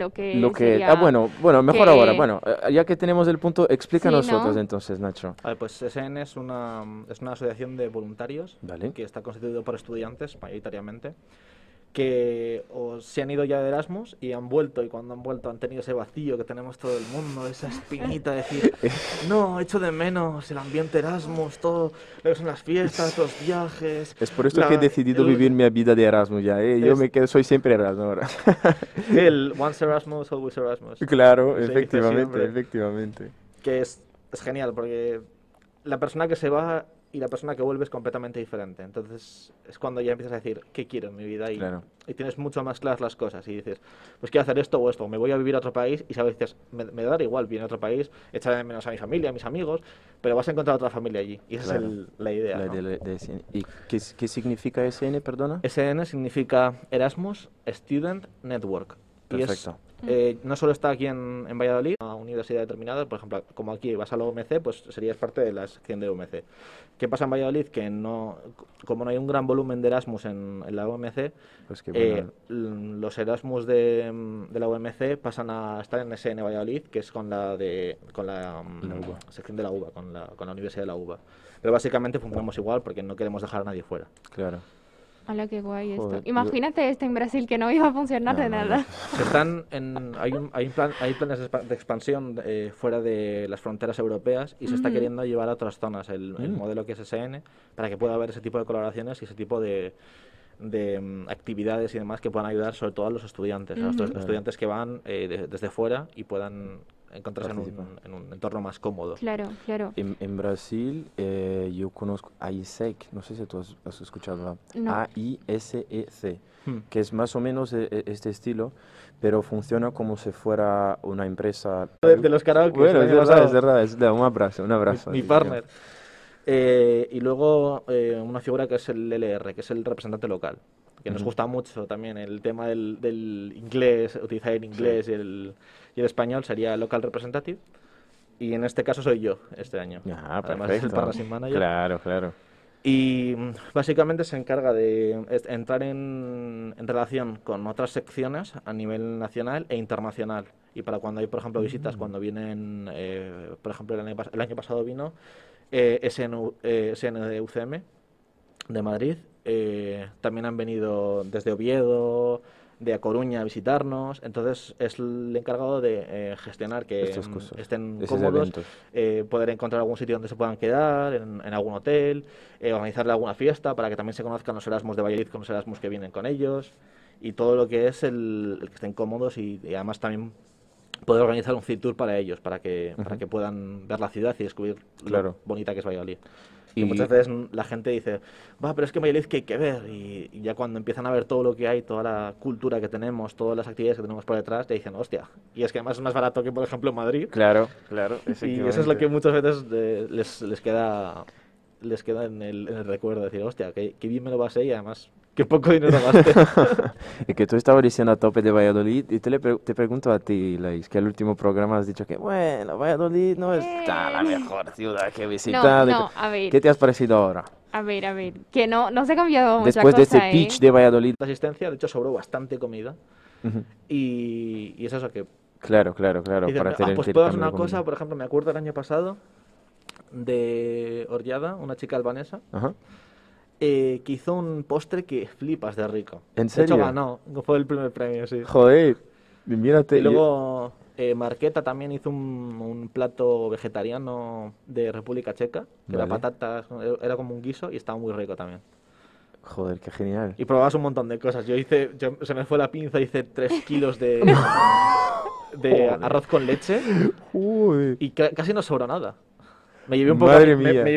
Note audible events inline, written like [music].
lo que Lo que, sería- ah, bueno, bueno, mejor que- ahora. Bueno, eh, ya que tenemos el punto, explícanos Sí, ¿no? nosotros entonces, Nacho. A ver, pues SN es una, es una asociación de voluntarios Vale. que está constituido por estudiantes, mayoritariamente, que o se han ido ya de Erasmus y han vuelto, y cuando han vuelto han tenido ese vacío que tenemos todo el mundo, esa espinita de decir, [laughs] no, echo de menos el ambiente Erasmus, todo lo que son las fiestas, los viajes. Es por esto la- que he decidido el- vivir mi vida de Erasmus ya, ¿eh? Yo Es- me quedo, soy siempre Erasmus ahora. [laughs] El once Erasmus, always Erasmus. claro, efectivamente, efectivamente. que es, es genial porque la persona que se va y la persona que vuelve es completamente diferente. Entonces es cuando ya empiezas a decir, ¿qué quiero en mi vida? Y, Claro. y tienes mucho más claras las cosas y dices, pues quiero hacer esto o esto, me voy a vivir a otro país y sabes, dices, me, me da igual vivir en otro país, echar de menos a mi familia, a mis amigos, pero vas a encontrar otra familia allí. Y esa Claro. es el- la idea. La ¿no? de, de SN. ¿Y qué, qué significa SN, perdona? SN significa Erasmus Student Network. Y es, Perfecto. eh, no solo está aquí en, en Valladolid, una universidad determinada, por ejemplo, como aquí vas a la UMC, pues serías parte de la sección de UMC. ¿Qué pasa en Valladolid? Que no, como no hay un gran volumen de Erasmus en, en la UMC, Pues que eh, los Erasmus de, de la UMC pasan a estar en SN Valladolid, que es con la de con la, mm, La UBA. sección de la UBA, con la, con la Universidad de la UBA. Pero básicamente funcionamos igual porque no queremos dejar a nadie fuera. claro. Hola, qué guay esto. Yo- Imagínate esto en Brasil que no iba a funcionar No, de no, no. nada. Se están en, hay, un- hay, un plan- hay planes de expa- de expansión eh, fuera de las fronteras europeas y se está queriendo llevar a otras zonas el, el Mm. modelo que es SN para que pueda haber ese tipo de colaboraciones y ese tipo de, de, mm, actividades y demás que puedan ayudar sobre todo a los estudiantes, a los estudiantes que van eh, de- desde fuera y puedan encontrarse en un, en un entorno más cómodo. Claro, claro. En, en Brasil eh, yo conozco a ISEC, no sé si tú has, has escuchado, No. A-I-S-E-C, Hmm. Que es más o menos eh, eh, este estilo, pero funciona como si fuera una empresa... De, de los karaoke. Bueno, es verdad, es verdad, es verdad, un abrazo, un abrazo. mi, mi partner. Eh, y luego eh, una figura que es el LR, que es el representante local, que nos Ujú. gusta mucho también el tema del, del inglés, utilizar el inglés y, el, y el español sería local representative. Y en este caso soy yo este año. Ah, Además es el perfecto. partnership manager. Claro, claro. Y mm, básicamente se encarga de entrar en, en relación con otras secciones a nivel nacional e internacional. Y para cuando hay, por ejemplo, visitas, cuando vienen, eh, por ejemplo, el año, el año pasado vino eh, SNU, eh, SNUCM de Madrid. eh, también han venido desde Oviedo, de A Coruña a visitarnos. Entonces es el encargado de eh, gestionar que mm, estén cómodos eh, poder encontrar algún sitio donde se puedan quedar, en, en algún hotel, eh, organizarle alguna fiesta para que también se conozcan los Erasmus de Valladolid con los Erasmus que vienen con ellos y todo lo que es el, el que estén cómodos y, y además también poder organizar un city tour para ellos, para que, para Ujú. que puedan ver la ciudad y descubrir Claro. lo bonita que es Valladolid. Y Y- muchas veces la gente dice, va, pero es que Valladolid que hay que ver. Y, y ya cuando empiezan a ver todo lo que hay, toda la cultura que tenemos, todas las actividades que tenemos por detrás, te dicen, hostia. Y es que además es más barato que, por ejemplo, Madrid. Claro, claro. Y eso es lo que muchas veces eh, les, les queda les queda en el, en el recuerdo, decir, hostia, que, que bien me lo pasé y además, qué poco dinero gasté. [laughs] Y que tú estabas diciendo a tope de Valladolid y te, le pre- te pregunto a ti, Lais, que el último programa has dicho que, bueno, Valladolid no es ta- la Eh. mejor ciudad que No, visitar. y no, tal. a ver, ¿Qué te has parecido ahora? a ver, a ver. Que no, no se ha cambiado mucha Después de cosa, este ¿eh? pitch de Valladolid. La asistencia, de hecho, sobró bastante comida Ujú. y, y es eso que... Claro, claro, claro. dices, para "Ah, hacer el pues puedo hacer una de cosa, comida. por ejemplo, me acuerdo el año pasado de Orllada, una chica albanesa, Ajá. eh, que hizo un postre que flipas de rico. ¿En De hecho, serio? ganó, fue el primer premio, sí. Joder, mírate. Y luego eh, Marqueta también hizo un, un plato vegetariano de República Checa, que era Vale. patatas, eh, era como un guiso y estaba muy rico también. Joder, qué genial. Y probabas un montón de cosas. Yo hice, yo- se me fue la pinza, hice tres kilos de, [laughs] de Joder. arroz con leche y ca- casi no sobró nada. Me llevé un poco, Madre me- mía. me